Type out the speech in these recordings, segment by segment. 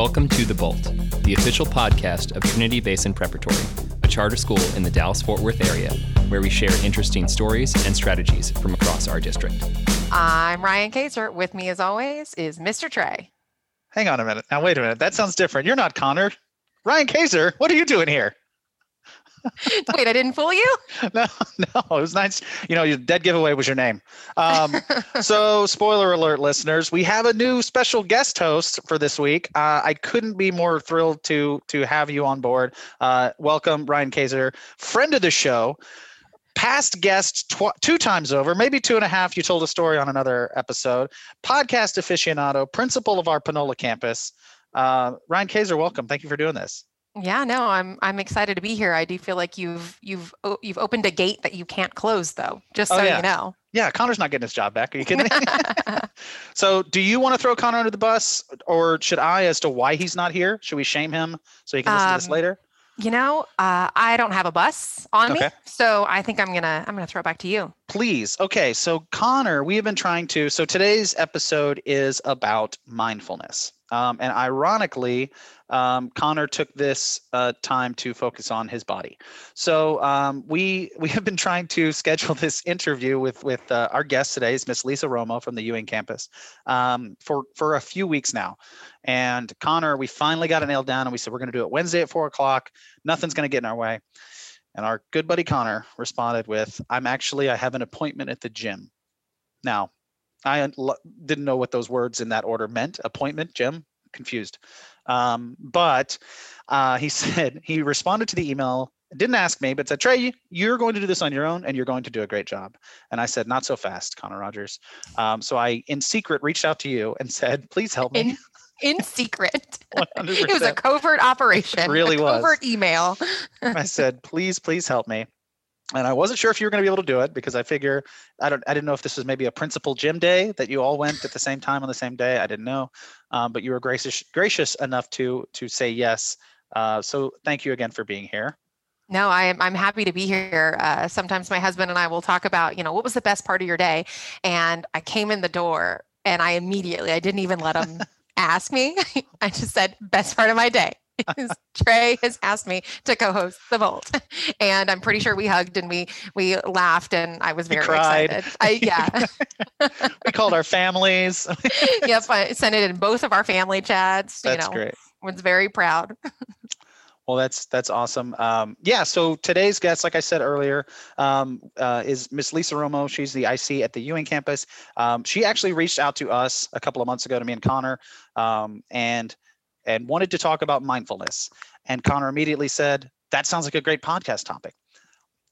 Welcome to The Bolt, the official podcast of Trinity Basin Preparatory, a charter school in the Dallas Fort Worth area where we share interesting stories and strategies from across our district. I'm Ryan Keser. With me, as always, is Mr. Trey. Hang on a minute. Now, wait a minute. That sounds different. You're not Connor. Ryan Keser, what are you doing here? Wait, I didn't fool you? No, no, it was nice. You know, your dead giveaway was your name. Um, so, spoiler alert, listeners, we have a new special guest host for this week. Uh, I couldn't be more thrilled to to have you on board. Uh, welcome, Ryan Keser, friend of the show, past guest tw- two times over, maybe two and a half. You told a story on another episode. Podcast aficionado, principal of our Panola campus. Uh, Ryan Keser, welcome. Thank you for doing this. Yeah, no, I'm I'm excited to be here. I do feel like you've you've you've opened a gate that you can't close though, just Oh, so yeah. you know. Yeah, Connor's not getting his job back. Are you kidding me? so, do you want to throw Connor under the bus, or should I, as to why he's not here? Should we shame him so he can listen to this Um, later? you know, uh, I don't have a bus on me, so I think I'm gonna I'm gonna throw it back to you. Please. Okay, so Connor, we have been trying to. So today's episode is about mindfulness, um, and ironically, um, Connor took this uh, time to focus on his body. So um, we we have been trying to schedule this interview with with uh, our guest today is Miss Lisa Romo from the Ewing campus um, for for a few weeks now. And Connor, we finally got it nailed down, and we said we're going to do it Wednesday at four o'clock. Nothing's going to get in our way. And our good buddy Connor responded with, I'm actually, I have an appointment at the gym. Now, I didn't know what those words in that order meant appointment, Jim, confused. Um, but uh, he said, he responded to the email, didn't ask me, but said, Trey, you're going to do this on your own and you're going to do a great job. And I said, not so fast, Connor Rogers. Um, so I, in secret, reached out to you and said, please help me. In in secret. 100%. It was a covert operation. really a was. covert email. I said, please, please help me. And I wasn't sure if you were going to be able to do it because I figure I don't I didn't know if this was maybe a principal gym day that you all went at the same time on the same day. I didn't know, um, but you were gracious gracious enough to to say yes. Uh, so thank you again for being here. No, I'm I'm happy to be here. Uh, sometimes my husband and I will talk about, you know, what was the best part of your day, and I came in the door and I immediately, I didn't even let him ask me. I just said, best part of my day. Is Trey has asked me to co-host the Bolt, and I'm pretty sure we hugged and we we laughed, and I was very cried. excited. I, yeah, We called our families. yep. I sent it in both of our family chats. That's you know, great. was very proud. Well, that's that's awesome. Um, yeah. So today's guest, like I said earlier, um, uh, is Miss Lisa Romo. She's the IC at the Ewing campus. Um, she actually reached out to us a couple of months ago to me and Connor, um, and and wanted to talk about mindfulness. And Connor immediately said, "That sounds like a great podcast topic."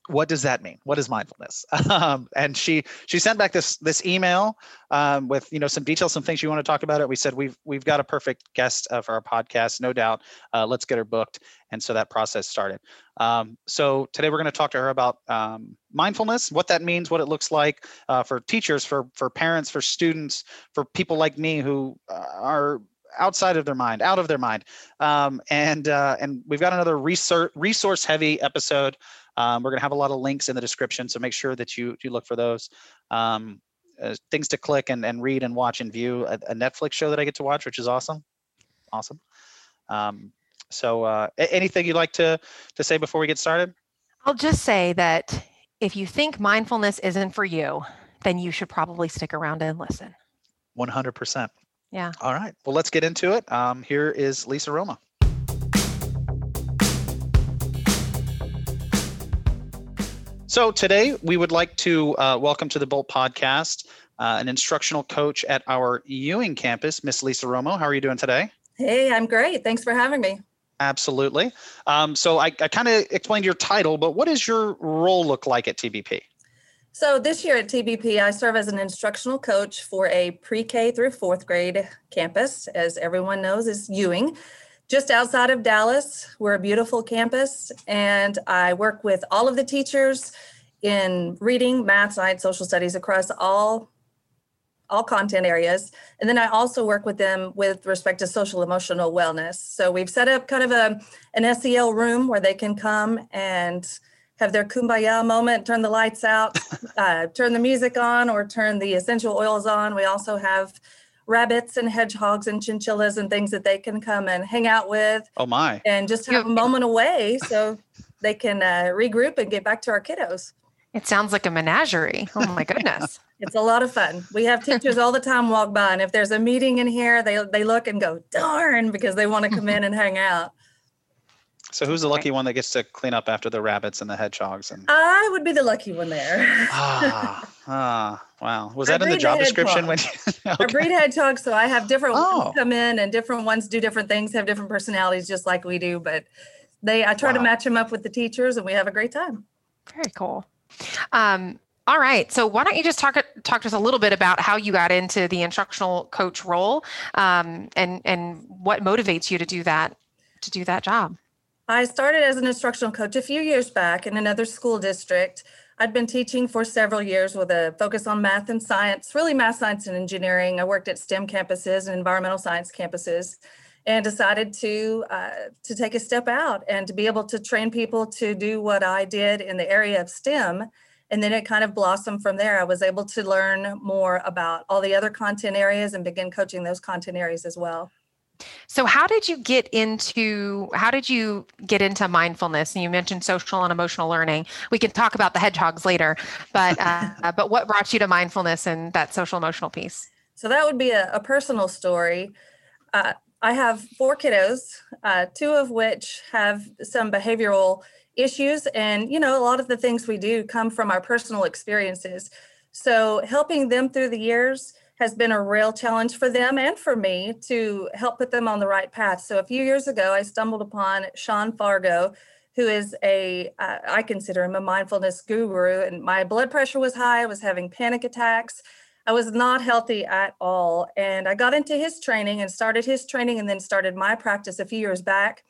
What does that mean? What is mindfulness? Um, and she she sent back this this email um, with you know some details, some things you want to talk about it. We said we've we've got a perfect guest uh, for our podcast, no doubt. Uh, let's get her booked and so that process started. Um, so today we're going to talk to her about um, mindfulness, what that means, what it looks like uh, for teachers, for for parents, for students, for people like me who uh, are outside of their mind, out of their mind, um, and uh, and we've got another research resource heavy episode. Um, we're going to have a lot of links in the description, so make sure that you you look for those. Um, uh, things to click and, and read and watch and view a, a Netflix show that I get to watch, which is awesome. Awesome. Um, so uh, anything you'd like to to say before we get started? I'll just say that if you think mindfulness isn't for you, then you should probably stick around and listen. 100%. Yeah. All right. Well, let's get into it. Um, here is Lisa Romo. So today we would like to uh, welcome to the Bolt Podcast uh, an instructional coach at our Ewing campus, Miss Lisa Romo. How are you doing today? Hey, I'm great. Thanks for having me. Absolutely. Um, so I, I kind of explained your title, but what does your role look like at TBP? So, this year at TBP, I serve as an instructional coach for a pre K through fourth grade campus. As everyone knows, is Ewing, just outside of Dallas. We're a beautiful campus, and I work with all of the teachers in reading, math, science, social studies across all all content areas. And then I also work with them with respect to social emotional wellness. So we've set up kind of a an SEL room where they can come and have their kumbaya moment, turn the lights out, uh, turn the music on, or turn the essential oils on. We also have rabbits and hedgehogs and chinchillas and things that they can come and hang out with Oh my. and just have a moment away so they can uh, regroup and get back to our kiddos. It sounds like a menagerie. Oh my goodness. It's a lot of fun. We have teachers all the time walk by, and if there's a meeting in here, they they look and go, "Darn!" because they want to come in and hang out. So who's the lucky one that gets to clean up after the rabbits and the hedgehogs and I would be the lucky one there. ah, ah wow. Was that in the job description when hedgehog. you I breed hedgehogs, so I have different Oh. ones come in, and different ones do different things, have different personalities, just like we do. But they, I try to match them up with the teachers, and we have a great time. Very cool. Um, all right. So why don't you just talk talk to us a little bit about how you got into the instructional coach role, um, and and what motivates you to do that to do that job? I started as an instructional coach a few years back in another school district. I'd been teaching for several years with a focus on math and science, really math, science, and engineering. I worked at STEM campuses and environmental science campuses, and decided to uh, to take a step out and to be able to train people to do what I did in the area of STEM. And then it kind of blossomed from there. I was able to learn more about all the other content areas and begin coaching those content areas as well. So how did you get into how did you get into mindfulness? And you mentioned social and emotional learning. We can talk about the hedgehogs later, but uh, but what brought you to mindfulness and that social emotional piece? So that would be a, a personal story. Uh, I have four kiddos, uh, two of which have some behavioral issues. And, you know, a lot of the things we do come from our personal experiences. So helping them through the years has been a real challenge for them and for me to help put them on the right path. So a few years ago, I stumbled upon Sean Fargo, who is a uh, I consider him a mindfulness guru. And my blood pressure was high. I was having panic attacks. I was not healthy at all. And I got into his training and started his training and then started my practice a few years back.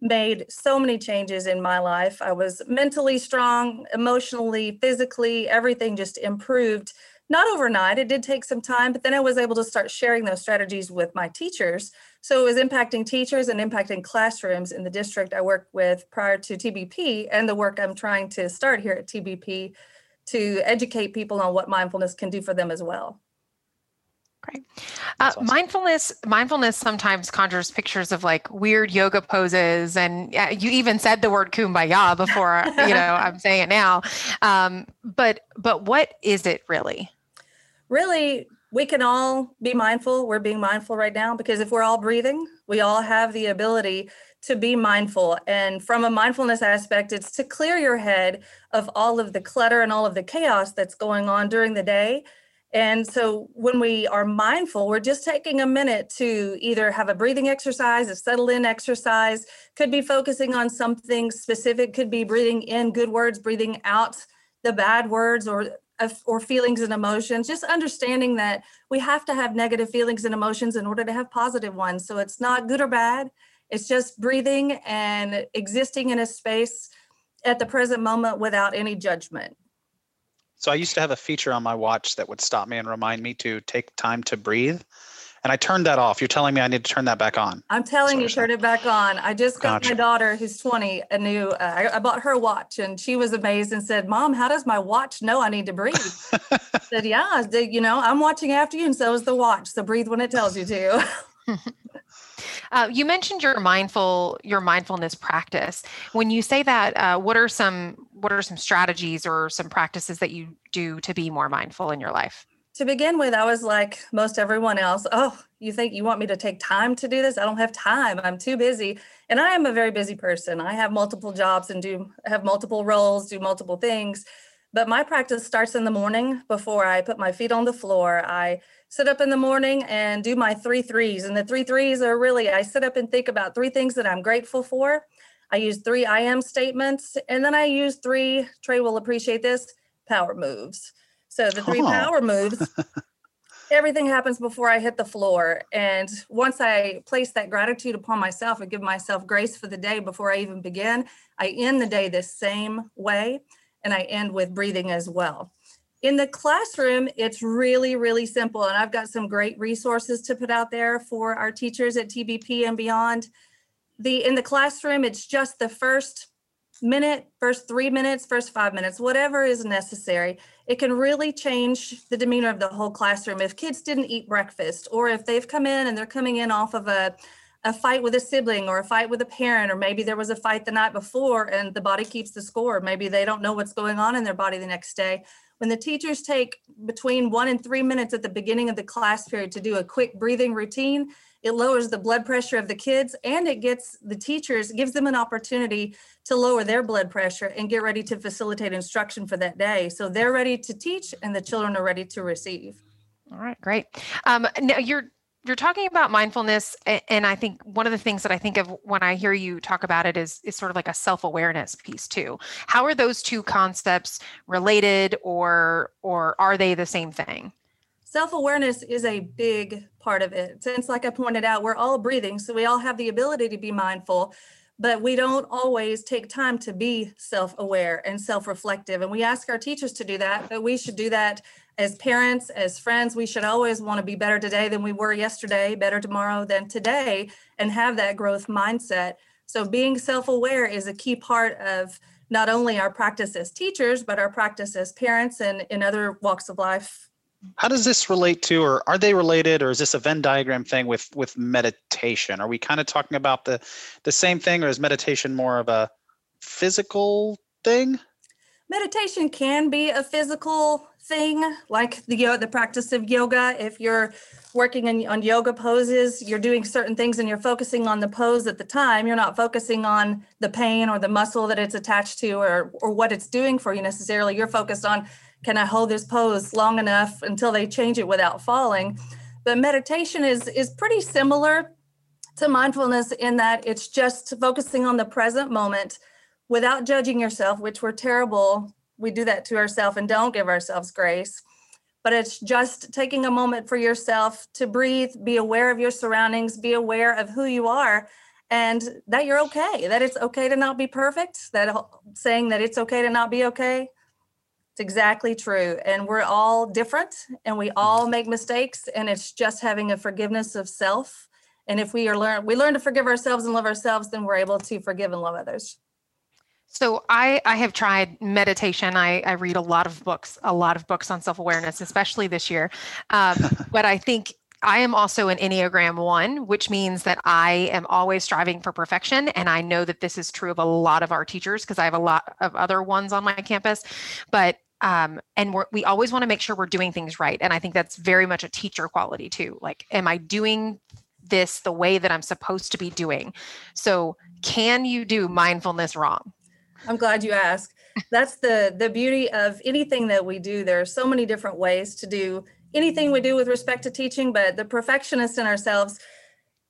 Made so many changes in my life. I was mentally strong, emotionally, physically, everything just improved. Not overnight, it did take some time, but then I was able to start sharing those strategies with my teachers. So it was impacting teachers and impacting classrooms in the district I worked with prior to TBP and the work I'm trying to start here at TBP to educate people on what mindfulness can do for them as well. Great. Uh, awesome. Mindfulness mindfulness sometimes conjures pictures of like weird yoga poses, and uh, you even said the word kumbaya before. you know, I'm saying it now. Um, but but what is it really? Really, we can all be mindful. We're being mindful right now because if we're all breathing, we all have the ability to be mindful. And from a mindfulness aspect, it's to clear your head of all of the clutter and all of the chaos that's going on during the day. And so when we are mindful, we're just taking a minute to either have a breathing exercise, a settle in exercise, could be focusing on something specific, could be breathing in good words, breathing out the bad words or or feelings and emotions just understanding that we have to have negative feelings and emotions in order to have positive ones. So it's not good or bad. It's just breathing and existing in a space at the present moment without any judgment. So I used to have a feature on my watch that would stop me and remind me to take time to breathe. And I turned that off. You're telling me I need to turn that back on. i'm telling you turn it back on i just got Gotcha. my daughter who's 20 a new uh, I, I bought her a watch and she was amazed and said mom how does my watch know i need to breathe I said yeah the- you know i'm watching after you and so is the watch so breathe when it tells you to Uh, you mentioned your mindful your mindfulness practice. When you say that, uh, what are some what are some strategies or some practices that you do to be more mindful in your life? To begin with, I was like most everyone else. Oh, you think you want me to take time to do this? I don't have time. I'm too busy. And I am a very busy person. I have multiple jobs and do have multiple roles, do multiple things. But my practice starts in the morning before I put my feet on the floor. I sit up in the morning and do my three threes. And the three threes are really I sit up and think about three things that I'm grateful for. I use three I am statements. And then I use three, Trey will appreciate this, power moves. So the three Oh. power moves, everything happens before I hit the floor. And once I place that gratitude upon myself and give myself grace for the day before I even begin, I end the day the same way. And I end with breathing as well. In the classroom, it's really, really simple. And I've got some great resources to put out there for our teachers at TBP and beyond. The in the classroom, it's just the first minute, first three minutes, first five minutes, whatever is necessary, it can really change the demeanor of the whole classroom. If kids didn't eat breakfast, or if they've come in and they're coming in off of a, a fight with a sibling or a fight with a parent, or maybe there was a fight the night before and the body keeps the score. Maybe they don't know what's going on in their body the next day. When the teachers take between one and three minutes at the beginning of the class period to do a quick breathing routine, it lowers the blood pressure of the kids and it gets the teachers gives them an opportunity to lower their blood pressure and get ready to facilitate instruction for that day. So they're ready to teach and the children are ready to receive. All right great. Um, now you're you're talking about mindfulness and i think one of the things that i think of when i hear you talk about it is is sort of like a self-awareness piece too. How are those two concepts related or or are they the same thing Self awareness is a big part of it. Since, like I pointed out, we're all breathing, so we all have the ability to be mindful, but we don't always take time to be self aware and self reflective. And we ask our teachers to do that, but we should do that as parents, as friends. We should always want to be better today than we were yesterday, better tomorrow than today, and have that growth mindset. So, being self aware is a key part of not only our practice as teachers, but our practice as parents and in other walks of life how does this relate to or are they related or is this a venn diagram thing with with meditation? Are we kind of talking about the the same thing or is meditation more of a physical thing? Meditation can be a physical thing like the the practice of yoga. If you're working in, on yoga poses you're doing certain things and you're focusing on the pose at the time you're not focusing on the pain or the muscle that it's attached to or or what it's doing for you necessarily. You're focused on can I hold this pose long enough until they change it without falling? But meditation is is pretty similar to mindfulness in that it's just focusing on the present moment without judging yourself, which we're terrible. We do that to ourselves and don't give ourselves grace. But it's just taking a moment for yourself to breathe, be aware of your surroundings, be aware of who you are, and that you're okay, that it's okay to not be perfect, that saying that it's okay to not be okay it's exactly true. And we're all different and we all mm-hmm. make mistakes. And it's just having a forgiveness of self. And if we are learn we learn to forgive ourselves and love ourselves, then we're able to forgive and love others. So I I have tried meditation. I I read a lot of books, a lot of books on self awareness, especially this year. Um, but I think I am also an Enneagram one, which means that I am always striving for perfection. And I know that this is true of a lot of our teachers because I have a lot of other ones on my campus. But um, and we're, we always want to make sure we're doing things right and i think that's very much a teacher quality too like am i doing this the way that i'm supposed to be doing? So can you do mindfulness wrong? I'm glad you asked that's the the beauty of anything that we do. There are so many different ways to do anything we do with respect to teaching but the perfectionist in ourselves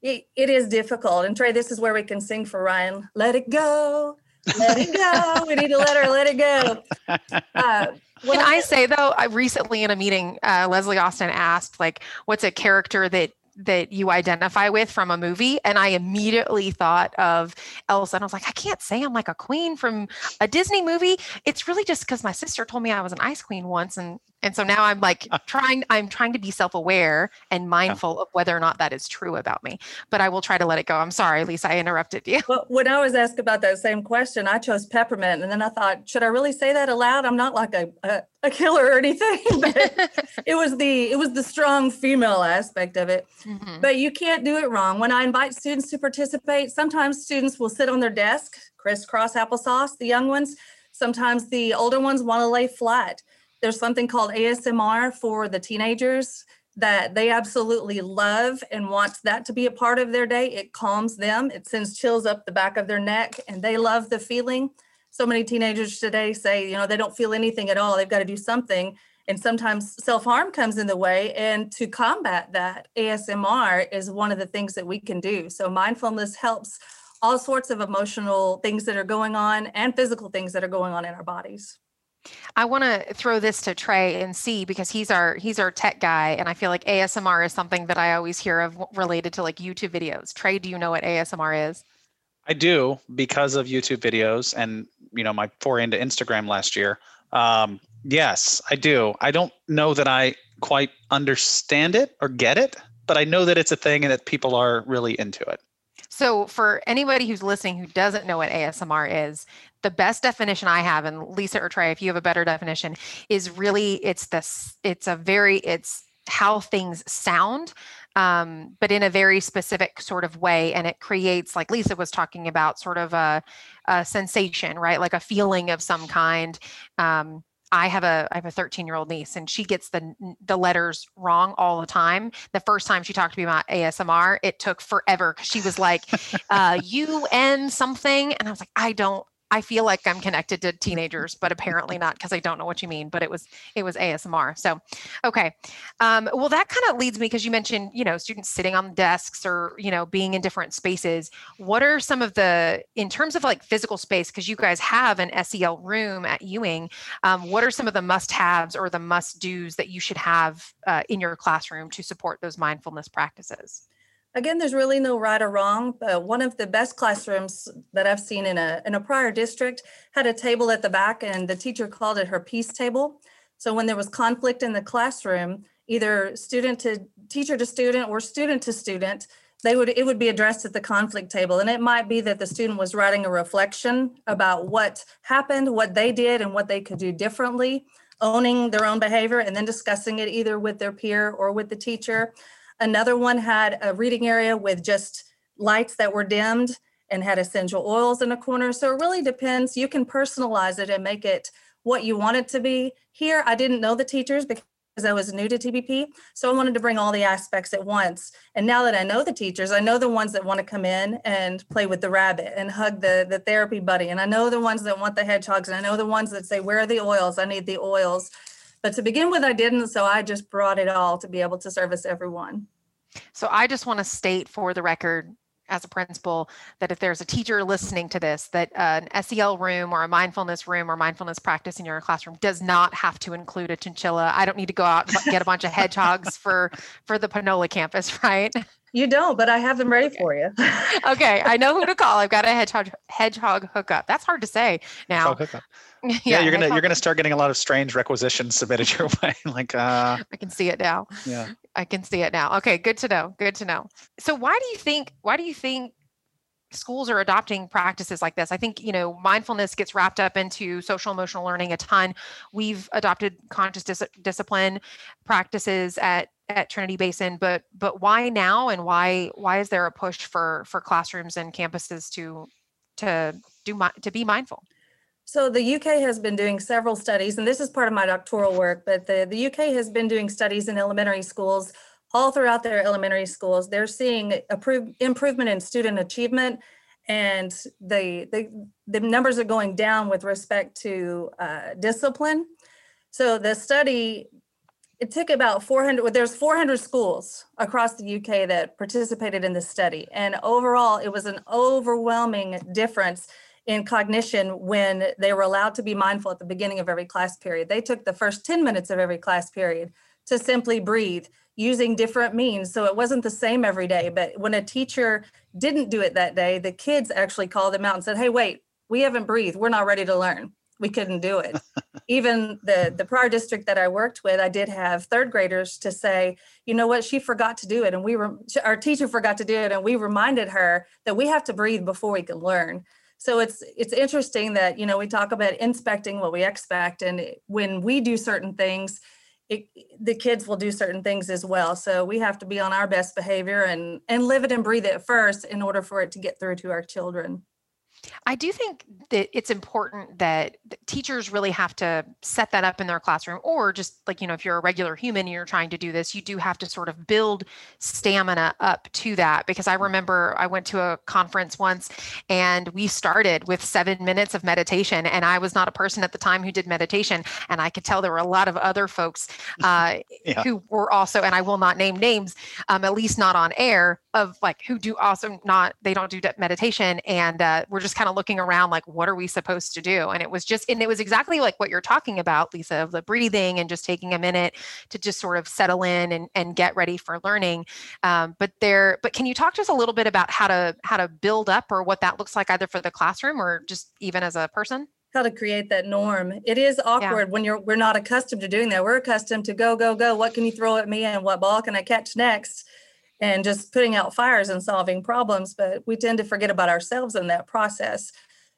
it, it is difficult. And trey this is where we can sing for ryan let it go let it go. we need to let her let it go. Uh, Can I say though, I recently in a meeting, uh, Leslie Austin asked, like, what's a character that that you identify with from a movie and i immediately thought of elsa and i was like i can't say i'm like a queen from a disney movie it's really just because my sister told me i was an ice queen once and and so now i'm like trying i'm trying to be self-aware and mindful of whether or not that is true about me but i will try to let it go. I'm sorry lisa i interrupted you. Well, when i was asked about that same question i chose peppermint and then i thought should i really say that aloud? I'm not like a, a, a killer or anything but it was the it was the strong female aspect of it. Mm-hmm. but you can't do it wrong. When i invite students to participate sometimes students will sit on their desk crisscross applesauce the young ones. Sometimes the older ones want to lay flat there's something called ASMR for the teenagers that they absolutely love and want that to be a part of their day. It calms them, it sends chills up the back of their neck, and they love the feeling. So many teenagers today say, you know, they don't feel anything at all. They've got to do something. And sometimes self harm comes in the way. And to combat that, ASMR is one of the things that we can do. So mindfulness helps all sorts of emotional things that are going on and physical things that are going on in our bodies. I want to throw this to Trey and see because he's our he's our tech guy, and I feel like ASMR is something that I always hear of related to like YouTube videos. Trey, do you know what ASMR is? I do because of YouTube videos and you know my foray into Instagram last year. Um, yes, I do. I don't know that I quite understand it or get it, but I know that it's a thing and that people are really into it. So, for anybody who's listening who doesn't know what ASMR is, the best definition I have, and Lisa or Trey, if you have a better definition, is really it's this. It's a very it's how things sound um, but in a very specific sort of way. And it creates, like Lisa was talking about, sort of a, a sensation, right? Like a feeling of some kind. Um, I have a I have a 13 year old niece and she gets the the letters wrong all the time. The first time she talked to me about ASMR, it took forever because she was like, uh, "UN something," and I was like, "I don't I feel like I'm connected to teenagers, but apparently not because I don't know what you mean. But it was it was ASMR. So, okay. Um, well, that kind of leads me because you mentioned you know students sitting on desks or you know being in different spaces. What are some of the in terms of like physical space? Because you guys have an SEL room at Ewing. Um, what are some of the must-haves or the must-dos that you should have uh, in your classroom to support those mindfulness practices? Again, there's really no right or wrong, but one of the best classrooms that I've seen in a in a prior district had a table at the back and the teacher called it her peace table. So when there was conflict in the classroom, either student to teacher to student or student to student, they would it would be addressed at the conflict table and it might be that the student was writing a reflection about what happened, what they did and what they could do differently, owning their own behavior and then discussing it either with their peer or with the teacher. Another one had a reading area with just lights that were dimmed and had essential oils in a corner. So it really depends. You can personalize it and make it what you want it to be. Here, I didn't know the teachers because I was new to TBP. So I wanted to bring all the aspects at once. And now that I know the teachers, I know the ones that want to come in and play with the rabbit and hug the, the therapy buddy. And I know the ones that want the hedgehogs. And I know the ones that say, Where are the oils? I need the oils. But to begin with, I didn't. So I just brought it all to be able to service everyone. So I just want to state for the record as a principal that if there's a teacher listening to this that uh, an SEL room or a mindfulness room or mindfulness practice in your classroom does not have to include a chinchilla. I don't need to go out and get a bunch of hedgehogs for for the Panola campus, right? You don't, but I have them ready okay. for you. okay, I know who to call. I've got a hedgehog hedgehog hookup. That's hard to say now. yeah, yeah, you're gonna you're gonna start getting a lot of strange requisitions submitted your way. like uh I can see it now. Yeah. I can see it now. Okay, good to know. Good to know. So why do you think why do you think schools are adopting practices like this. I think, you know, mindfulness gets wrapped up into social emotional learning a ton. We've adopted conscious dis- discipline practices at at Trinity Basin, but but why now and why why is there a push for for classrooms and campuses to to do to be mindful? So the UK has been doing several studies, and this is part of my doctoral work, but the, the UK has been doing studies in elementary schools all throughout their elementary schools. They're seeing approve, improvement in student achievement, and the, the, the numbers are going down with respect to uh, discipline. So the study, it took about 400, well, there's 400 schools across the UK that participated in this study. And overall, it was an overwhelming difference in cognition when they were allowed to be mindful at the beginning of every class period. They took the first 10 minutes of every class period to simply breathe using different means. So it wasn't the same every day. But when a teacher didn't do it that day, the kids actually called them out and said, Hey, wait, we haven't breathed. We're not ready to learn. We couldn't do it. Even the, the prior district that I worked with, I did have third graders to say, you know what, she forgot to do it. And we were, our teacher forgot to do it. And we reminded her that we have to breathe before we can learn so it's it's interesting that you know we talk about inspecting what we expect and when we do certain things it, the kids will do certain things as well. So we have to be on our best behavior and and live it and breathe it first in order for it to get through to our children I do think that it's important that teachers really have to set that up in their classroom, or just like, you know, if you're a regular human and you're trying to do this, you do have to sort of build stamina up to that. Because I remember I went to a conference once and we started with seven minutes of meditation, and I was not a person at the time who did meditation. And I could tell there were a lot of other folks uh, yeah. who were also, and I will not name names, um, at least not on air, of like who do also not, they don't do meditation. And uh, we're just kind of looking around like what are we supposed to do and it was just and it was exactly like what you're talking about lisa of the breathing and just taking a minute to just sort of settle in and, and get ready for learning um, but there but can you talk to us a little bit about how to how to build up or what that looks like either for the classroom or just even as a person how to create that norm. It is awkward yeah. when you're we're not accustomed to doing that. We're accustomed to go, go, go. What can you throw at me and what ball can I catch next? And just putting out fires and solving problems, but we tend to forget about ourselves in that process.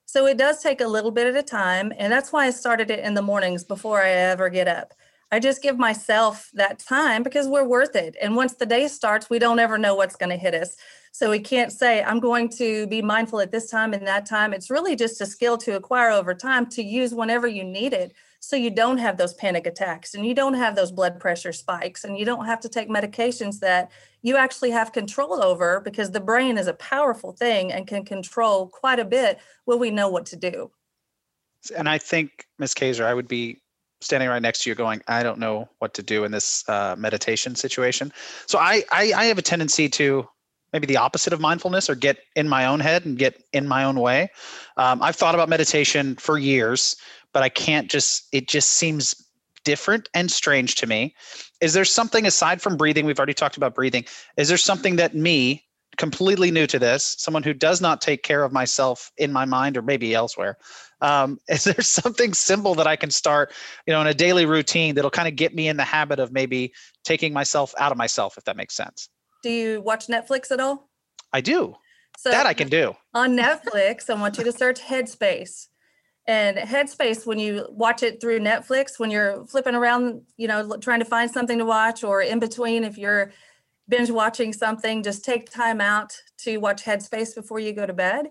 So it does take a little bit at a time. And that's why I started it in the mornings before I ever get up. I just give myself that time because we're worth it. And once the day starts, we don't ever know what's going to hit us. So we can't say, I'm going to be mindful at this time and that time. It's really just a skill to acquire over time to use whenever you need it. So you don't have those panic attacks and you don't have those blood pressure spikes and you don't have to take medications that you actually have control over because the brain is a powerful thing and can control quite a bit when we know what to do. And I think, Ms. Keser, I would be standing right next to you going, I don't know what to do in this uh, meditation situation. So I, I, I have a tendency to maybe the opposite of mindfulness or get in my own head and get in my own way. Um, I've thought about meditation for years, but I can't just, it just seems different and strange to me. Is there something aside from breathing? We've already talked about breathing. Is there something that me, completely new to this, someone who does not take care of myself in my mind or maybe elsewhere, um, is there something simple that I can start, you know, in a daily routine that'll kind of get me in the habit of maybe taking myself out of myself, if that makes sense? Do you watch Netflix at all? I do. So that I can do. On Netflix, I want you to search Headspace. And Headspace, when you watch it through Netflix, when you're flipping around, you know, trying to find something to watch, or in between, if you're binge watching something, just take time out to watch Headspace before you go to bed.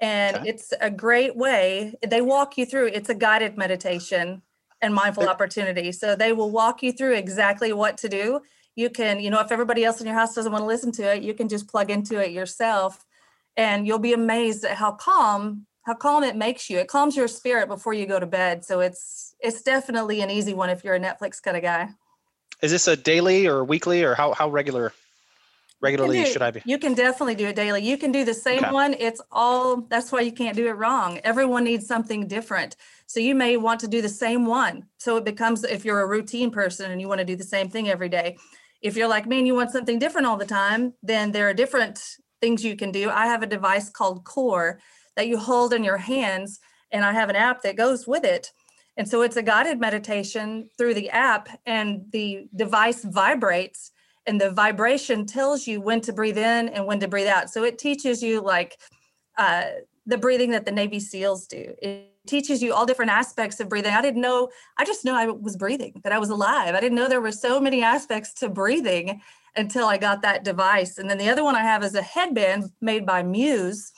And okay. it's a great way. They walk you through, it's a guided meditation and mindful opportunity. So they will walk you through exactly what to do. You can, you know, if everybody else in your house doesn't want to listen to it, you can just plug into it yourself. And you'll be amazed at how calm how calm it makes you. It calms your spirit before you go to bed. So it's it's definitely an easy one if you're a Netflix kind of guy. Is this a daily or weekly or how how regular regularly do, should I be? You can definitely do it daily. You can do the same okay. one. It's all that's why you can't do it wrong. Everyone needs something different. So you may want to do the same one. So it becomes if you're a routine person and you want to do the same thing every day. If you're like me and you want something different all the time, then there are different things you can do. I have a device called Core that you hold in your hands. And I have an app that goes with it. And so it's a guided meditation through the app, and the device vibrates, and the vibration tells you when to breathe in and when to breathe out. So it teaches you like uh, the breathing that the Navy SEALs do. It teaches you all different aspects of breathing. I didn't know, I just know I was breathing, that I was alive. I didn't know there were so many aspects to breathing until I got that device. And then the other one I have is a headband made by Muse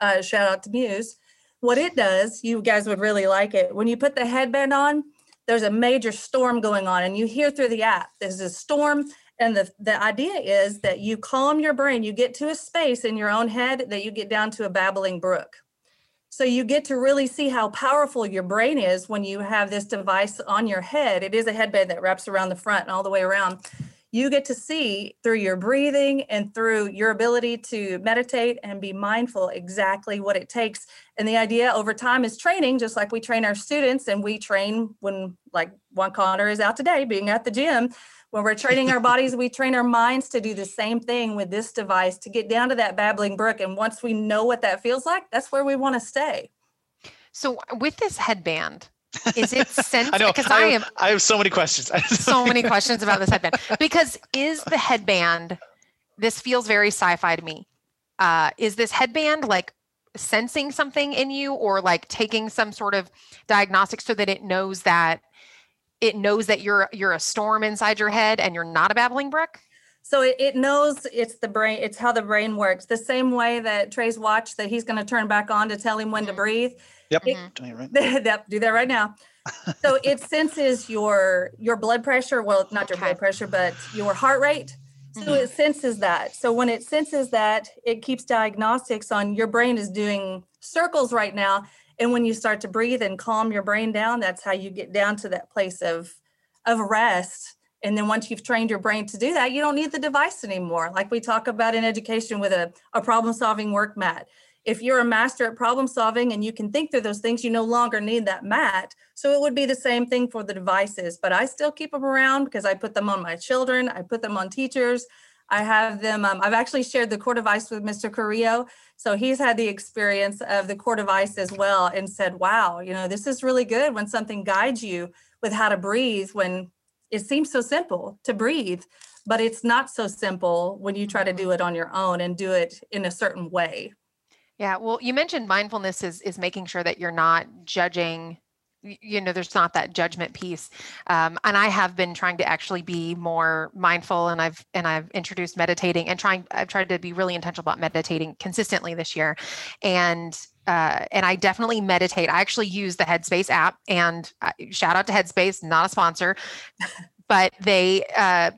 uh, shout out to Muse. What it does, you guys would really like it. When you put the headband on, there's a major storm going on, and you hear through the app, there's a storm. And the, the idea is that you calm your brain, you get to a space in your own head that you get down to a babbling brook. So you get to really see how powerful your brain is when you have this device on your head. It is a headband that wraps around the front and all the way around you get to see through your breathing and through your ability to meditate and be mindful exactly what it takes. And the idea over time is training, just like we train our students and we train when, like Juan Connor is out today being at the gym. When we're training our bodies, we train our minds to do the same thing with this device to get down to that babbling brook. And once we know what that feels like, that's where we want to stay. So, with this headband, is it sent? I know because I, I, am. I have so many questions. so many questions about this headband. Because is the headband? This feels very sci-fi to me. Uh, is this headband like sensing something in you, or like taking some sort of diagnostic so that it knows that it knows that you're you're a storm inside your head and you're not a babbling brook? So it, it knows it's the brain, it's how the brain works. The same way that Trey's watch that he's going to turn back on to tell him when to mm-hmm. breathe Yep. It, right. do that right now. so it senses your your blood pressure. Well, not your blood pressure, but your heart rate. So mm-hmm. it senses that. So when it senses that, it keeps diagnostics on your brain is doing circles right now. And when you start to breathe and calm your brain down, that's how you get down to that place of of rest. And then once you've trained your brain to do that, you don't need the device anymore. Like we talk about in education with a, a problem solving work mat if you're a master at problem solving and you can think through those things, you no longer need that mat. So it would be the same thing for the devices, but I still keep them around because I put them on my children, I put them on teachers. I have them, um, I've actually shared the core device with Mr. Carrillo. So he's had the experience of the core device as well and said, wow, you know, this is really good when something guides you with how to breathe when it seems so simple to breathe, but it's not so simple when you try to do it on your own and do it in a certain way. Yeah, well, you mentioned mindfulness is is making sure that you're not judging you know there's not that judgment piece. Um, and i have been trying to actually be more mindful and i've and i've introduced meditating and trying i've tried to be really intentional about meditating consistently this year. And uh, and i definitely meditate. I actually use the headspace app and uh, shout out to headspace not a sponsor but they uh,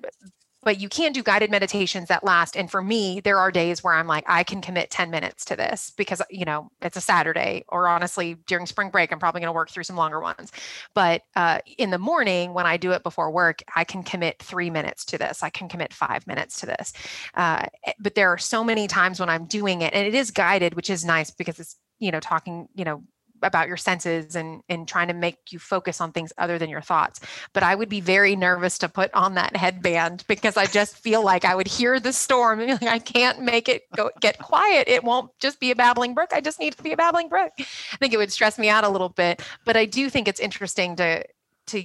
but you can do guided meditations that last and for me there are days where i'm like i can commit 10 minutes to this because you know it's a saturday or honestly during spring break i'm probably going to work through some longer ones. But uh, in the morning when i do it before work i can commit three minutes to this. I can commit five minutes to this. Uh, eh, but there are so many times when i'm doing it and it is guided which is nice because it's you know talking you know about your senses and and trying to make you focus on things other than your thoughts. But i would be very nervous to put on that headband because i just feel like i would hear the storm and like i can't make it go get quiet. It won't just be a babbling brook. I just need to be a babbling brook. I think it would stress me out a little bit. But i do think it's interesting to to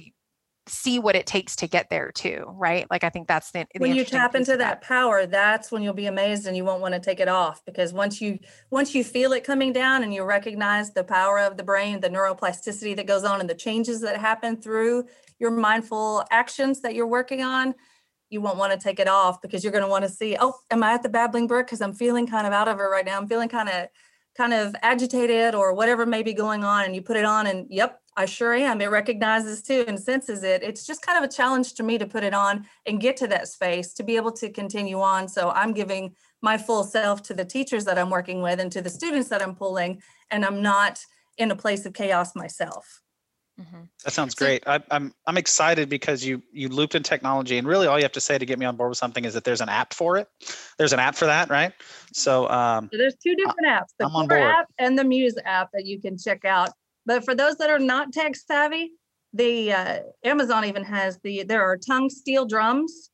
see what it takes to get there too right? Like i think that's the, the when you tap into that. that. power that's when you'll be amazed and you won't want to take it off because once you once you feel it coming down and you recognize the power of the brain the neuroplasticity that goes on and the changes that happen through your mindful actions that you're working on you won't want to take it off because you're going to want to see oh am i at the babbling brook? Because i'm feeling kind of out of it right now. I'm feeling kind of kind of agitated or whatever may be going on and you put it on and yep I sure am. It recognizes too and senses it. It's just kind of a challenge to me to put it on and get to that space to be able to continue on. So I'm giving my full self to the teachers that I'm working with and to the students that I'm pulling, and I'm not in a place of chaos myself. Mm-hmm. That sounds great. I, I'm I'm excited because you you looped in technology, and really all you have to say to get me on board with something is that there's an app for it. There's an app for that, right? So, um, so there's two different apps: the I'm Core app and the Muse app that you can check out. But for those that are not tech savvy, the uh, Amazon even has the there are tongue steel drums,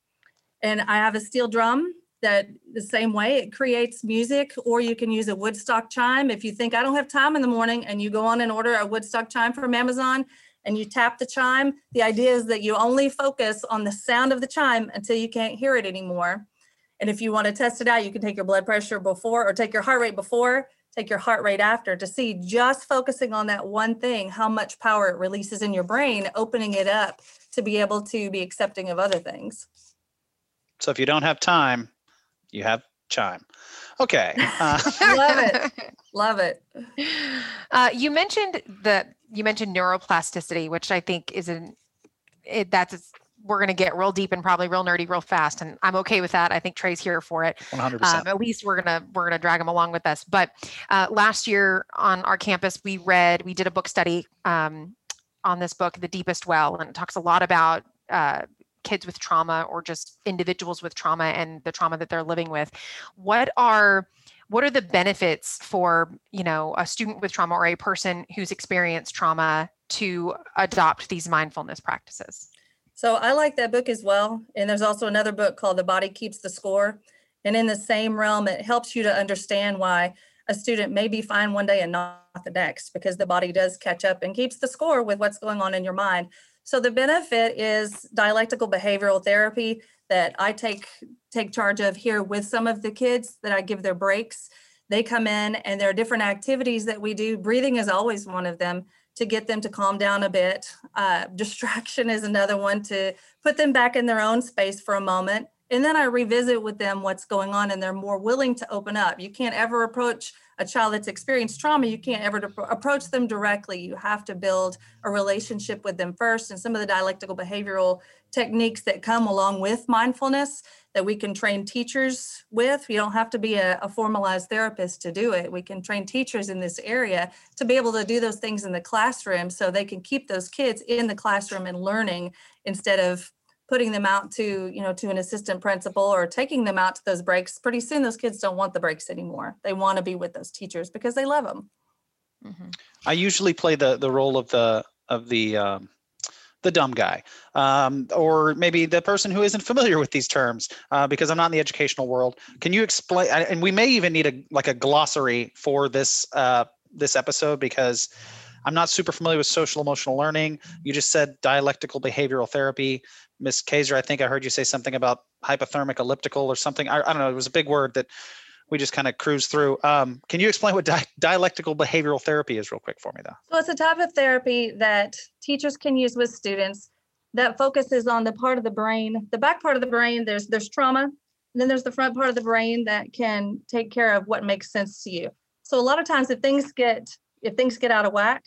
and I have a steel drum that the same way it creates music, or you can use a Woodstock chime. If you think I don't have time in the morning, and you go on and order a Woodstock chime from Amazon, and you tap the chime, the idea is that you only focus on the sound of the chime until you can't hear it anymore. And if you want to test it out, you can take your blood pressure before or take your heart rate before take your heart rate after to see just focusing on that one thing, how much power it releases in your brain, opening it up to be able to be accepting of other things. So if you don't have time, you have chime. Okay. Uh, Love it. Love it. Uh, you mentioned the you mentioned neuroplasticity, which I think is an it, that's we're going to get real deep and probably real nerdy real fast and i'm okay with that. I think trey's here for it. 100%. Um, at least we're going to we're going to drag him along with us. But uh, last year on our campus we read we did a book study um, on this book the deepest well and it talks a lot about uh, kids with trauma or just individuals with trauma and the trauma that they're living with. What are what are the benefits for you know a student with trauma or a person who's experienced trauma to adopt these mindfulness practices so I like that book as well. And there's also another book called The Body Keeps the Score. And in the same realm, it helps you to understand why a student may be fine one day and not the next because the body does catch up and keeps the score with what's going on in your mind. So the benefit is dialectical behavioral therapy that I take take charge of here with some of the kids that I give their breaks. They come in and there are different activities that we do. Breathing is always one of them to get them to calm down a bit. Uh, distraction is another one to put them back in their own space for a moment. And then I revisit with them what's going on, and they're more willing to open up. You can't ever approach a child that's experienced trauma, you can't ever approach them directly. You have to build a relationship with them first. And some of the dialectical behavioral techniques that come along with mindfulness that we can train teachers with. You don't have to be a, a, formalized therapist to do it. We can train teachers in this area to be able to do those things in the classroom so they can keep those kids in the classroom and learning instead of putting them out to you know to an assistant principal or taking them out to those breaks pretty soon those kids don't want the breaks anymore they want to be with those teachers because they love them mm-hmm. i usually play the the role of the of the um, the dumb guy, um, or maybe the person who isn't familiar with these terms, uh, because I'm not in the educational world. Can you explain? And we may even need a like a glossary for this uh, this episode because I'm not super familiar with social emotional learning. You just said dialectical behavioral therapy. Miss Keser, I think I heard you say something about hypothermic elliptical or something. I, I don't know. It was a big word that we just kind of cruised through. Um, can you explain what di- dialectical behavioral therapy is, real quick, for me, though? So it's a type of therapy that teachers can use with students that focuses on the part of the brain, the back part of the brain. There's there's trauma, and then there's the front part of the brain that can take care of what makes sense to you. So a lot of times, if things get if things get out of whack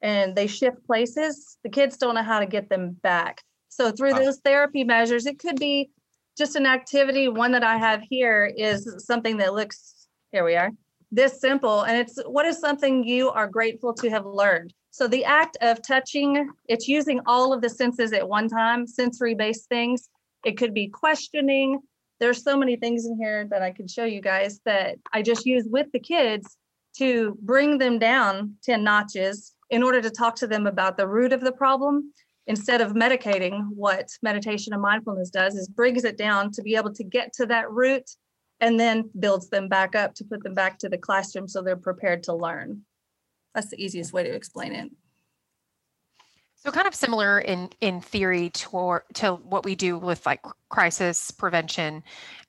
and they shift places, the kids don't know how to get them back. So through Wow. those therapy measures, it could be just an activity. One that I have here is something that looks, here we are, this simple. And it's what is something you are grateful to have learned? So the act of touching, it's using all of the senses at one time, sensory based things. It could be questioning. There's so many things in here that I could show you guys that I just use with the kids to bring them down 10 notches in order to talk to them about the root of the problem instead of medicating what meditation and mindfulness does is brings it down to be able to get to that root and then builds them back up to put them back to the classroom so they're prepared to learn that's the easiest way to explain it So kind of similar in in theory to to what we do with like crisis prevention,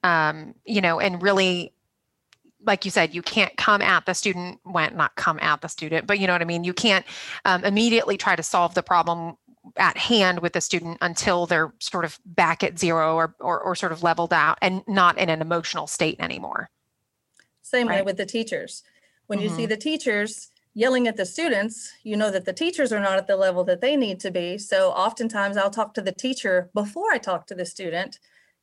um, you know, and really, like you said, you can't come at the student when not come at the student, but you know what I mean. You can't um, immediately try to solve the problem at hand with the student until they're sort of back at zero or or, or sort of leveled out and not in an emotional state anymore. Same way with the teachers. When you see the teachers yelling at the students, you know that the teachers are not at the level that they need to be. So oftentimes I'll talk to the teacher before I talk to the student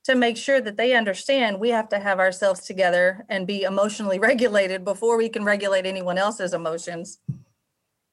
to make sure that they understand we have to have ourselves together and be emotionally regulated before we can regulate anyone else's emotions.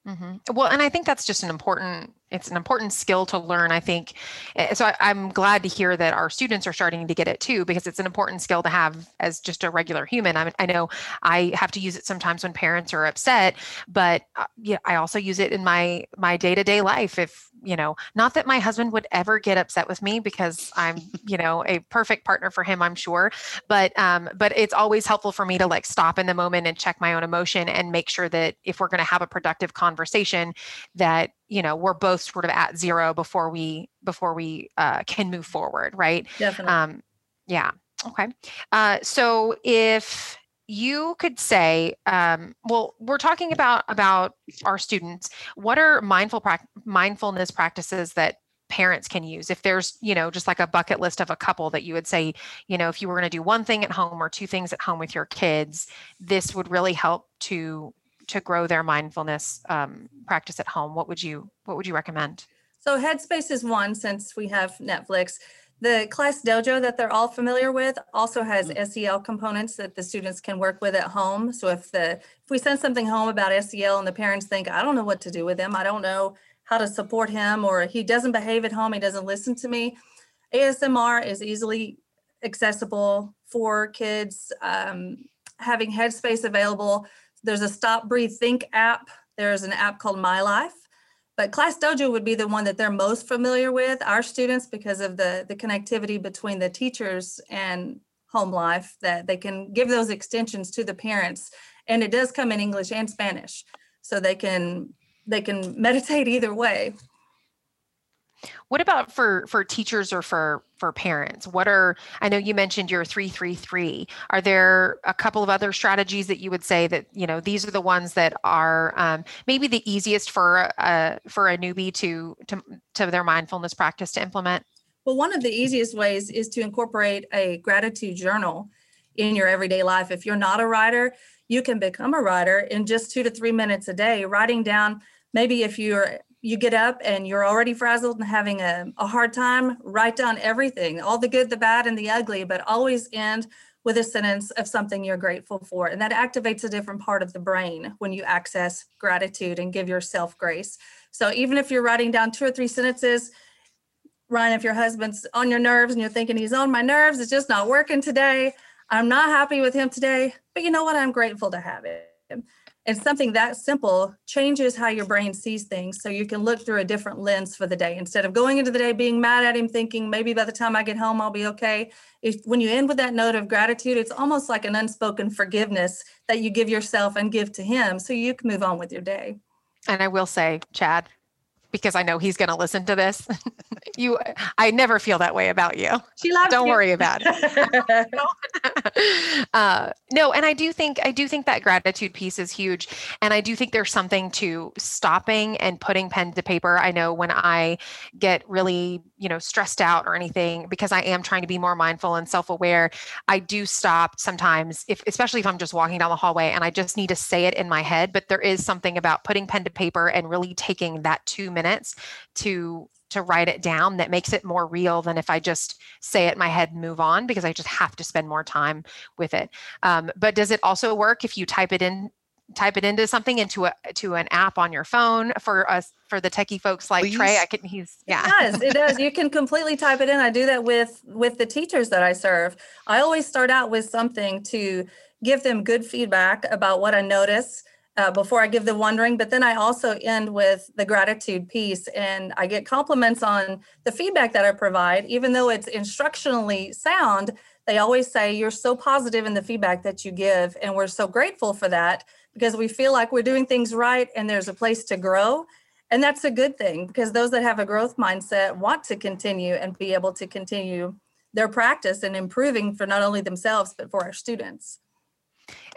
hmm Well, and I think that's just an important it's an important skill to learn. I think Eh, so. I, I'm glad to hear that our students are starting to get it too, because it's an important skill to have as just a regular human. I, I know I have to use it sometimes when parents are upset, but uh, yeah, I also use it in my my day to day life. If you know, not that my husband would ever get upset with me because I'm you know a perfect partner for him, I'm sure, but um, but it's always helpful for me to like stop in the moment and check my own emotion and make sure that if we're going to have a productive conversation, that you know we're both sort of at zero before we before we uh, can move forward, right? Definitely. Um, yeah. Okay. Uh, so if you could say, um, well, we're talking about about our students. What are mindful prac- mindfulness practices that parents can use? If there's, you know, just like a bucket list of a couple that you would say, you know, if you were going to do one thing at home or two things at home with your kids, this would really help to to grow their mindfulness um, practice at home. What would you What would you recommend? So Headspace is one since we have Netflix. The class dojo that they're all familiar with also has SEL components that the students can work with at home. So if the if we send something home about SEL and the parents think I don't know what to do with him, I don't know how to support him or he doesn't behave at home, he doesn't listen to me. ASMR is easily accessible for kids. Um, having Headspace available, there's a Stop Breathe Think app. There's an app called My Life. But class dojo would be the one that they're most familiar with our students because of the the connectivity between the teachers and home life that they can give those extensions to the parents. And it does come in english and spanish so they can they can meditate either way What about for for teachers or for for parents? What are I know you mentioned your 333. Are there a couple of other strategies that you would say that, you know, these are the ones that are um, maybe the easiest for a for a newbie to to to their mindfulness practice to implement? well one of the easiest ways is to incorporate a gratitude journal in your everyday life if you're not a writer you can become a writer in just two to three minutes a day writing down maybe if you're you get up and you're already frazzled and having a, a hard time, write down everything, all the good, the bad, and the ugly, but always end with a sentence of something you're grateful for. And that activates a different part of the brain when you access gratitude and give yourself grace. So even if you're writing down two or three sentences, Ryan, if your husband's on your nerves and you're thinking he's on my nerves, it's just not working today. I'm not happy with him today, but you know what? I'm grateful to have him. And something that simple changes how your brain sees things. So you can look through a different lens for the day instead of going into the day being mad at him, thinking maybe by the time I get home, I'll be okay. If when you end with that note of gratitude, it's almost like an unspoken forgiveness that you give yourself and give to him so you can move on with your day. And I will say, Chad, because I know he's going to listen to this. you, I never feel that way about you. She loves Don't you. worry about it. uh, no, and I do think I do think that gratitude piece is huge, and I do think there's something to stopping and putting pen to paper. I know when I get really you know stressed out or anything because I am trying to be more mindful and self-aware, I do stop sometimes, if especially if I'm just walking down the hallway and I just need to say it in my head. But there is something about putting pen to paper and really taking that two minutes to to write it down that makes it more real than if I just say it in my head and move on because I just have to spend more time with it. Um, but does it also work if you type it in? type it into something into a to an app on your phone for us for the techie folks like Please? Trey. I can he's yeah. It does. It does. You can completely type it in. I do that with with the teachers that I serve. I always start out with something to give them good feedback about what I notice uh, before I give the wondering. But then I also end with the gratitude piece, and I get compliments on the feedback that I provide, even though it's instructionally sound. They always say, You're so positive in the feedback that you give. And we're so grateful for that because we feel like we're doing things right and there's a place to grow. And that's a good thing because those that have a growth mindset want to continue and be able to continue their practice and improving for not only themselves, but for our students.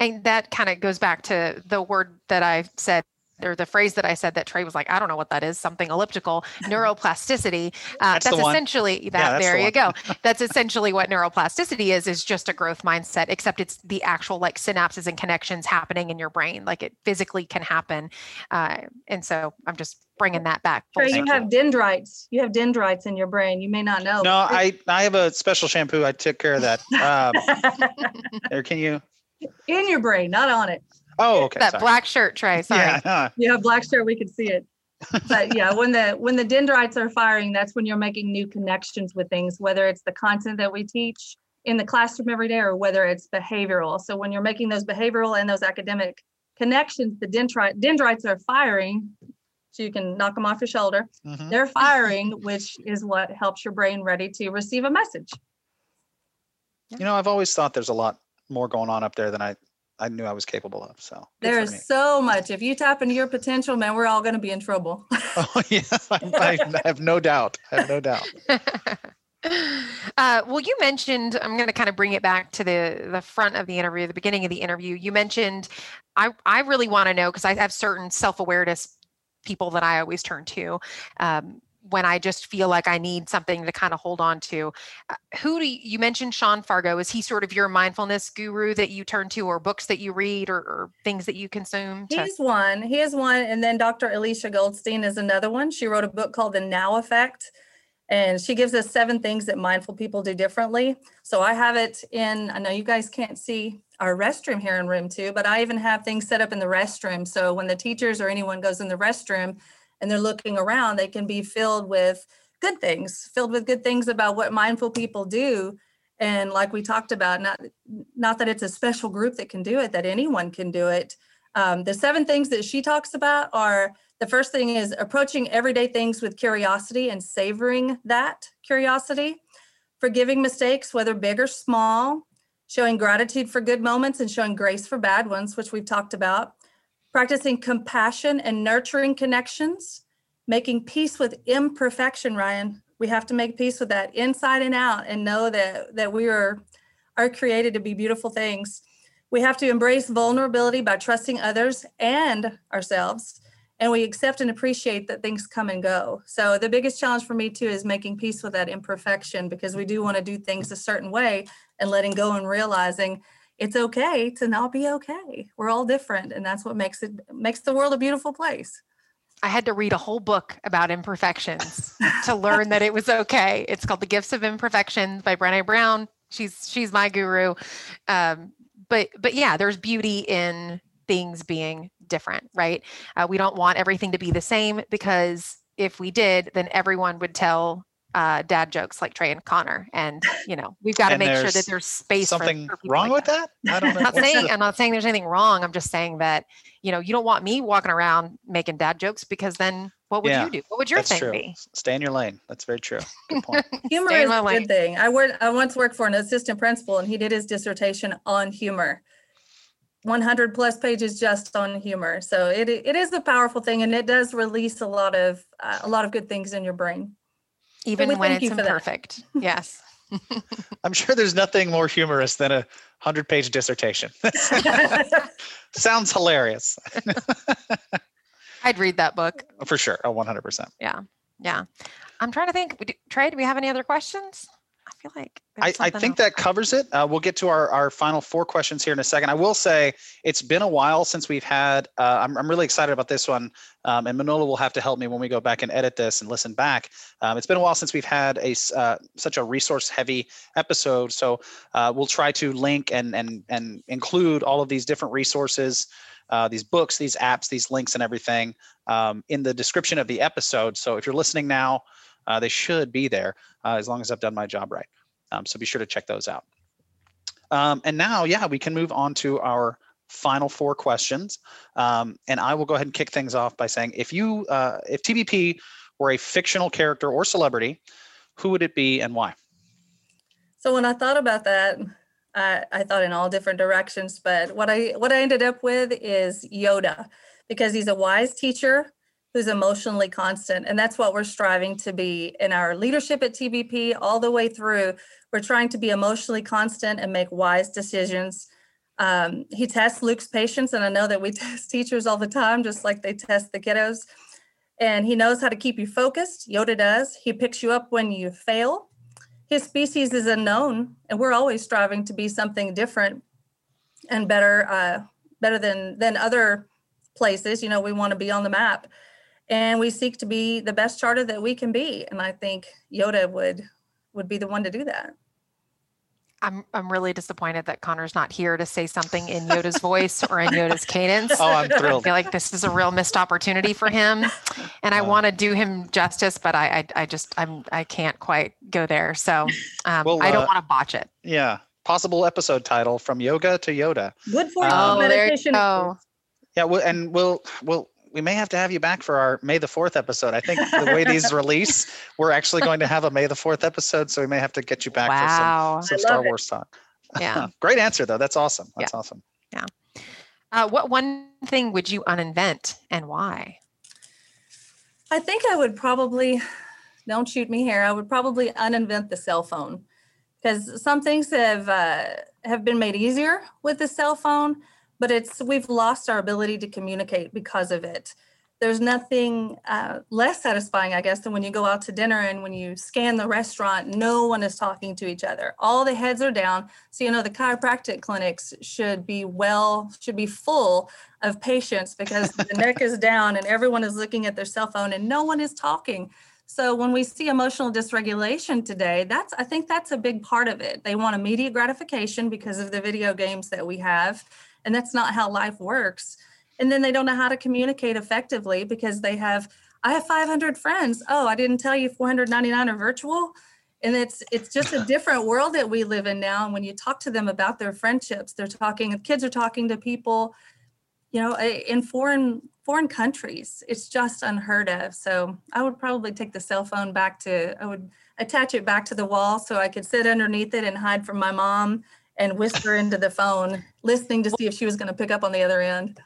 And that kind of goes back to the word that I said or the phrase that I said that Trey was like, I don't know what that is, something elliptical, neuroplasticity. Uh, that's, that's essentially that. Yeah, there the you go. that's essentially what neuroplasticity is, is just a growth mindset, except it's the actual like synapses and connections happening in your brain. Like it physically can happen. Uh, and so I'm just bringing that back. Trey, you have dendrites. You have dendrites in your brain. You may not know. No, I, I have a special shampoo. I took care of that. Um, there, can you? In your brain, not on it. Oh, okay. That sorry. black shirt, Trey. Sorry. Yeah, yeah, black shirt. We can see it. but yeah, when the when the dendrites are firing, that's when you're making new connections with things, whether it's the content that we teach in the classroom every day or whether it's behavioral. So when you're making those behavioral and those academic connections, the dendrite, dendrites are firing. So you can knock them off your shoulder. Mm-hmm. They're firing, which is what helps your brain ready to receive a message. You know, I've always thought there's a lot more going on up there than I I knew I was capable of. So there's so much. If you tap into your potential, man, we're all going to be in trouble. oh yeah, I, I, have no doubt. I have no doubt. Uh, well, you mentioned I'm going to kind of bring it back to the the front of the interview, the beginning of the interview. You mentioned I I really want to know because I have certain self awareness people that I always turn to. Um, when I just feel like I need something to kind of hold on to. Uh, who do you, you, mentioned Sean Fargo? Is he sort of your mindfulness guru that you turn to, or books that you read, or, or things that you consume? To- He's one. He is one, and then Dr. Alicia Goldstein is another one. She wrote a book called The Now Effect, and she gives us seven things that mindful people do differently. So I have it in. I know you guys can't see our restroom here in room two, but I even have things set up in the restroom. So when the teachers or anyone goes in the restroom and they're looking around, they can be filled with good things, filled with good things about what mindful people do. And like we talked about, not not that it's a special group that can do it, that anyone can do it. Um, the seven things that she talks about are the first thing is approaching everyday things with curiosity and savoring that curiosity, forgiving mistakes, whether big or small, showing gratitude for good moments and showing grace for bad ones, which we've talked about, practicing compassion and nurturing connections, making peace with imperfection, Ryan. We have to make peace with that inside and out and know that, that we are, are created to be beautiful things. We have to embrace vulnerability by trusting others and ourselves. And we accept and appreciate that things come and go. So, the biggest challenge for me too is making peace with that imperfection because we do want to do things a certain way and letting go and realizing it's okay to not be okay. We're all different, and that's what makes it makes the world a beautiful place. I had to read a whole book about imperfections to learn that it was okay. It's called The Gifts of Imperfections by Brené Brown. She's she's my guru. Um, but but yeah, there's beauty in things being different, right? Uh, we don't want everything to be the same because if we did, then everyone would tell uh, dad jokes like Trey and Connor, and you know we've got to make sure that there's space. Something for, for wrong like with that? that? I don't know. I'm not saying I'm not saying there's anything wrong. I'm just saying that you know you don't want me walking around making dad jokes because then what would yeah, you do? What would your thing true. be? Stay in your lane. That's very true. Good point. humor is a good thing. I worked. I once worked for an assistant principal, and he did his dissertation on humor. 100 plus pages just on humor. So it it is a powerful thing, and it does release a lot of uh, a lot of good things in your brain. Even we when it's you imperfect. Yes. I'm sure there's nothing more humorous than a hundred page dissertation. Sounds hilarious I'd read that book. for sure. Oh, 100%. Yeah. Yeah. I'm trying to think. do- Trey, do we have any other questions? I feel like I, I think else. that covers it. Uh, we'll get to our, our final four questions here in a second. I will say it's been a while since we've had, uh, I'm, I'm really excited about this one. Um, and Manolo will have to help me when we go back and edit this and listen back. Um, it's been a while since we've had a uh, such a resource heavy episode. So uh, we'll try to link and, and, and include all of these different resources, uh, these books, these apps, these links and everything um, in the description of the episode. So if you're listening now, uh, they should be there uh, as long as I've done my job right. Um, so be sure to check those out. Um, and now, yeah, we can move on to our final four questions. Um, and I will go ahead and kick things off by saying, if you, uh, if TBP were a fictional character or celebrity, who would it be and why? So when I thought about that, I, I thought in all different directions. But what I what I ended up with is Yoda, because he's a wise teacher who's emotionally constant, and that's what we're striving to be in our leadership at TBP all the way through. We're trying to be emotionally constant and make wise decisions. Um, he tests Luke's patience, and I know that we test teachers all the time, just like they test the kiddos. And he knows how to keep you focused. Yoda does. He picks you up when you fail his species is unknown and we're always striving to be something different and better uh, better than than other places you know we want to be on the map and we seek to be the best charter that we can be and i think yoda would would be the one to do that I'm I'm really disappointed that Connor's not here to say something in Yoda's voice or in Yoda's cadence. Oh, I'm thrilled. I thrilled. feel like this is a real missed opportunity for him, and I Uh, want to do him justice, but I, I I just I'm I can't quite go there. So um, Well, I don't uh, want to botch it. Yeah. Possible episode title from yoga to Yoda. good for there you meditation go. Yeah. We'll, and we'll, we'll, we may have to have you back for our May the 4th episode. I think the way these release, we're actually going to have a May the 4th episode. So we may have to get you back Wow. for some, some Star love it. Wars talk. Yeah. Great answer though. That's awesome. That's awesome. Yeah. Uh, what one thing would you uninvent and why? I think I would probably, don't shoot me here, I would probably uninvent the cell phone because some things have uh, have been made easier with the cell phone, but it's we've lost our ability to communicate because of it. There's nothing uh, less satisfying, I guess, than when you go out to dinner and when you scan the restaurant, no one is talking to each other. All the heads are down. So you know the chiropractic clinics should be well, should be full of patients because the neck is down and everyone is looking at their cell phone and no one is talking. So when we see emotional dysregulation today, that's I think that's a big part of it. They want immediate gratification because of the video games that we have, and that's not how life works. And then they don't know how to communicate effectively because they have I have 500 friends. Oh, I didn't tell you 499 are virtual. And it's it's just a different world that we live in now. And when you talk to them about their friendships, they're talking. Kids are talking to people you know eh, in foreign foreign countries it's just unheard of so i would probably take the cell phone back to i would attach it back to the wall so i could sit underneath it and hide from my mom and whisper into the phone listening to see if she was going to pick up on the other end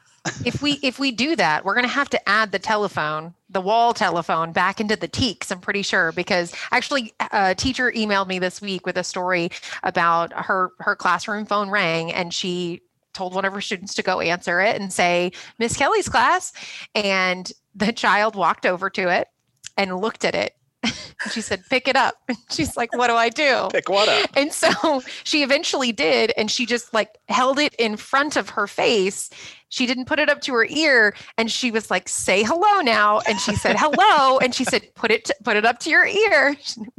if we if we do that, we're going to have to add the telephone, the wall telephone, back into the TEKS. I'm pretty sure because actually, uh, a teacher emailed me this week with a story about her her classroom phone rang and she told one of her students to go answer it and say Miss Kelly's class, and the child walked over to it and looked at it. she said, "Pick it up." And She's like, "What do I do?" Pick what up? And so she eventually did, and she just like held it in front of her face. She didn't put it up to her ear, and she was like, "Say hello now." And she said hello, and she said, "Put it put it up to your ear."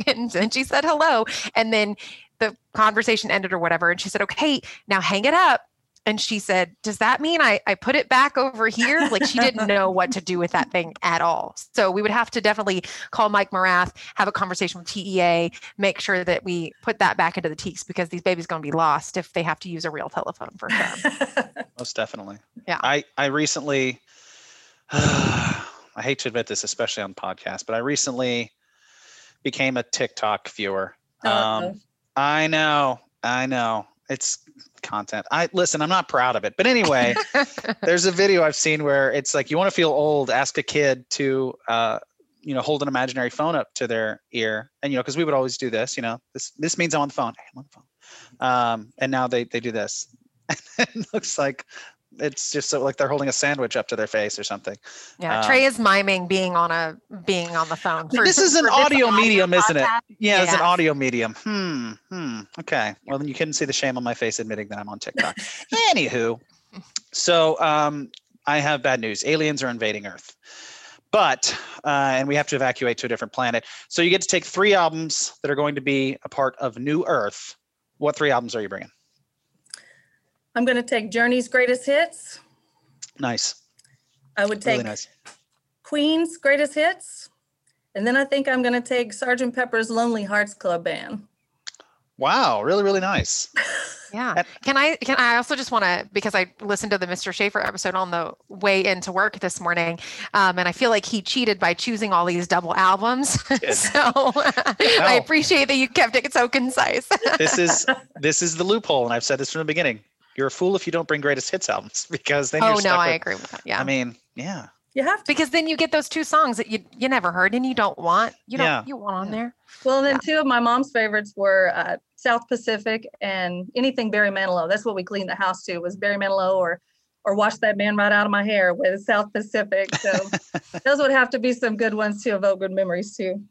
And then she said hello, and then the conversation ended or whatever. And she said, "Okay, now hang it up." And she said, Does that mean I, I put it back over here? Like she didn't know what to do with that thing at all. So we would have to definitely call Mike Morath, have a conversation with TEA, make sure that we put that back into the TEKS because these babies going to be lost if they have to use a real telephone for sure. Most definitely. Yeah. I, I recently, I hate to admit this, especially on podcasts, but I recently became a TikTok viewer. Uh-oh. Um, I know, I know. it's content. I listen, I'm not proud of it. But anyway, there's a video I've seen where it's like you want to feel old, ask a kid to uh, you know, hold an imaginary phone up to their ear. And you know, because we would always do this, you know, this this means I'm on the phone. Hey, I'm on the phone. Um, and now they they do this. And it looks like it's just so like they're holding a sandwich up to their face or something. Yeah, Um, Trey is miming being on a being on the phone. for- this is an audio medium, isn't it? podcast. Yeah, it's an audio medium. Hmm. Hmm. Okay. Well, then you couldn't see the shame on my face admitting that I'm on TikTok. Anywho, so um, I have bad news. Aliens are invading Earth, but uh, and we have to evacuate to a different planet. So you get to take three albums that are going to be a part of New Earth. What three albums are you bringing? I'm going to take Journey's greatest hits. Nice. I would take Really nice. Queen's greatest hits. And then I think I'm going to take Sergeant Pepper's Lonely Hearts Club Band. Wow. Really, really nice. Yeah. And- Can I can I also just want to because I listened to the Mr. Schaefer episode on the way into work this morning, um, and I feel like he cheated by choosing all these double albums. did. so I appreciate that you kept it so concise. This is this is the loophole, and I've said this from the beginning. You're a fool if you don't bring greatest hits albums because then you're oh no, stuck I with- agree with that. Yeah. I mean, yeah. You have to. because then you get those two songs that you you never heard and you don't want you don't Yeah. you want on Yeah. there. Well, and then Yeah. two of my mom's favorites were uh, South Pacific and anything Barry Manilow. That's what we cleaned the house to was Barry Manilow or or wash that man right out of my hair with South Pacific. So those would have to be some good ones to evoke good memories too.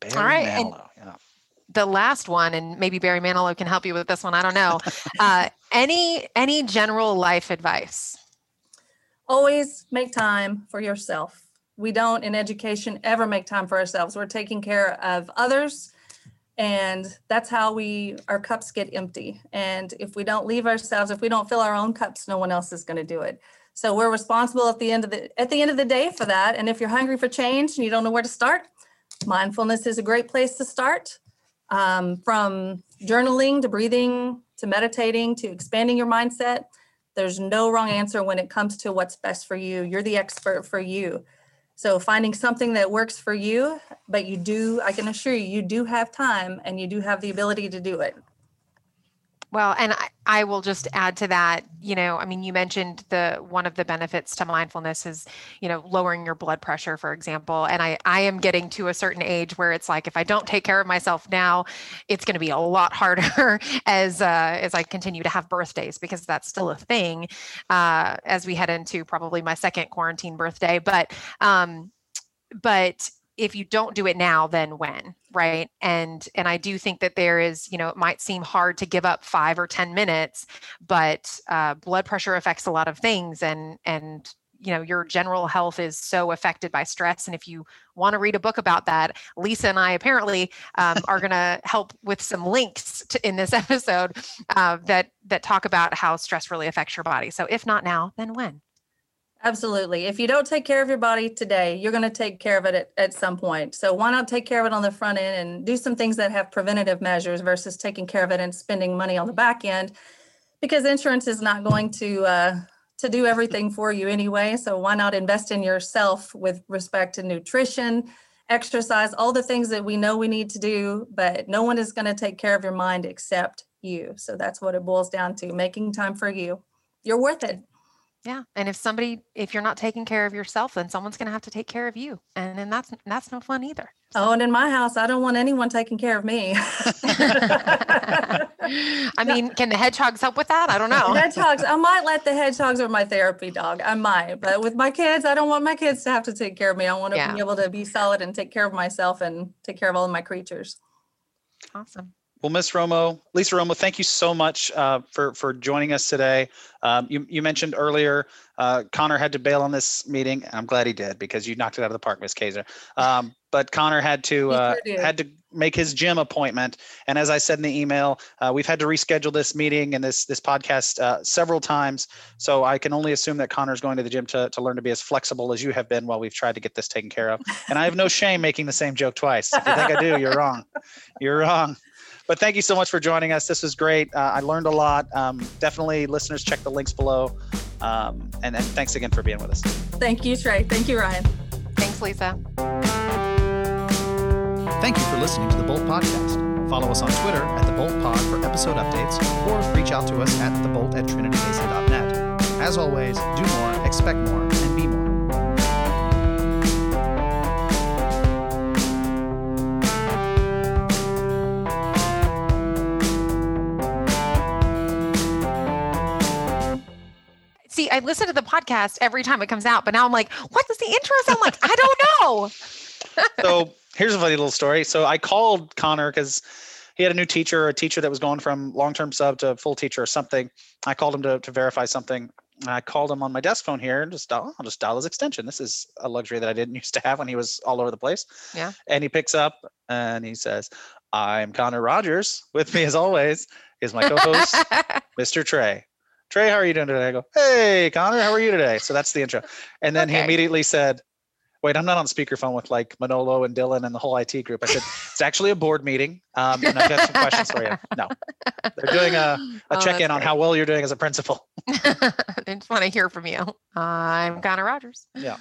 Barry right, and- Manilow, yeah. The last one and maybe barry manilow can help you with this one i don't know uh, any any general life advice Always make time for yourself. We don't in education ever make time for ourselves. We're taking care of others and that's how we our cups get empty. And if we don't leave ourselves, if we don't fill our own cups, no one else is going to do it. So we're responsible at the end of the at the end of the day for that. And if you're hungry for change and you don't know where to start, mindfulness is a great place to start. Um, from journaling to breathing to meditating to expanding your mindset. There's no wrong answer when it comes to what's best for you. You're the expert for you. So finding something that works for you, but you do, I can assure you, you do have time and you do have the ability to do it. Well and I, I will just add to that you know i mean you mentioned the one of the benefits to mindfulness is you know lowering your blood pressure for example. And i i am getting to a certain age where it's like if i don't take care of myself now it's going to be a lot harder as uh, as i continue to have birthdays because that's still a thing uh, as we head into probably my second quarantine birthday. But um but if you don't do it now then when right? And and i do think that there is you know it might seem hard to give up five or ten minutes but uh, blood pressure affects a lot of things and and you know your general health is so affected by stress and if you want to read a book about that lisa and i apparently um, are going to help with some links to, in this episode uh, that that talk about how stress really affects your body. So if not now then when Absolutely. If you don't take care of your body today, you're going to take care of it at, at some point. So why not take care of it on the front end and do some things that have preventative measures versus taking care of it and spending money on the back end? Because insurance is not going to uh, to do everything for you anyway. So why not invest in yourself with respect to nutrition, exercise, all the things that we know we need to do, but no one is going to take care of your mind except you. So that's what it boils down to, making time for you. You're worth it. Yeah. And if somebody, if you're not taking care of yourself, then someone's going to have to take care of you. And then that's, that's no fun either. Oh, and in my house, I don't want anyone taking care of me. I mean, can the hedgehogs help with that? I don't know. hedgehogs, I might let the hedgehogs or my therapy dog. I might, but with my kids, I don't want my kids to have to take care of me. I want to Yeah. be able to be solid and take care of myself and take care of all of my creatures. Awesome. Well, Miss Romo, Lisa Romo, thank you so much uh, for for joining us today. Um, you you mentioned earlier uh, Connor had to bail on this meeting, and I'm glad he did because you knocked it out of the park, Miss Keser. Um, but Connor had to uh, had to make his gym appointment, and as I said in the email, uh, we've had to reschedule this meeting and this this podcast uh, several times. So I can only assume that Connor's going to the gym to to learn to be as flexible as you have been while we've tried to get this taken care of. And I have no shame making the same joke twice. If you think I do, you're wrong. You're wrong. But thank you so much for joining us. This was great. Uh, I learned a lot. Um, definitely, listeners, check the links below. Um, and, and thanks again for being with us. Thank you, Trey. Thank you, Ryan. Thanks, Lisa. Thank you for listening to the Bolt Podcast. Follow us on Twitter at The Bolt Pod for episode updates, or reach out to us at thebolt at trinitybasin.net. As always, do more, expect more, and be more. See, I listen to the podcast every time it comes out, but now I'm like, what does the intro sound like? I don't know. so here's a funny little story. So I called Connor because he had a new teacher, a teacher that was going from long-term sub to full teacher or something. I called him to, to verify something. I called him on my desk phone here and just I'll just dial his extension. This is a luxury that I didn't used to have when he was all over the place. Yeah. And he picks up and he says, I'm Connor Rogers. With me as always is my co-host, Mr. Trey. Trey, how are you doing today? I go, Hey Connor, how are you today? So that's the intro. And then he immediately said, Wait, I'm not on speakerphone with like Manolo and Dylan and the whole IT group. I said, It's actually a board meeting. Um, and I've got some questions for you. No. They're doing a, a Oh, check-in on how well you're doing as a principal. I just want to hear from you. I'm Connor Rogers. Yeah.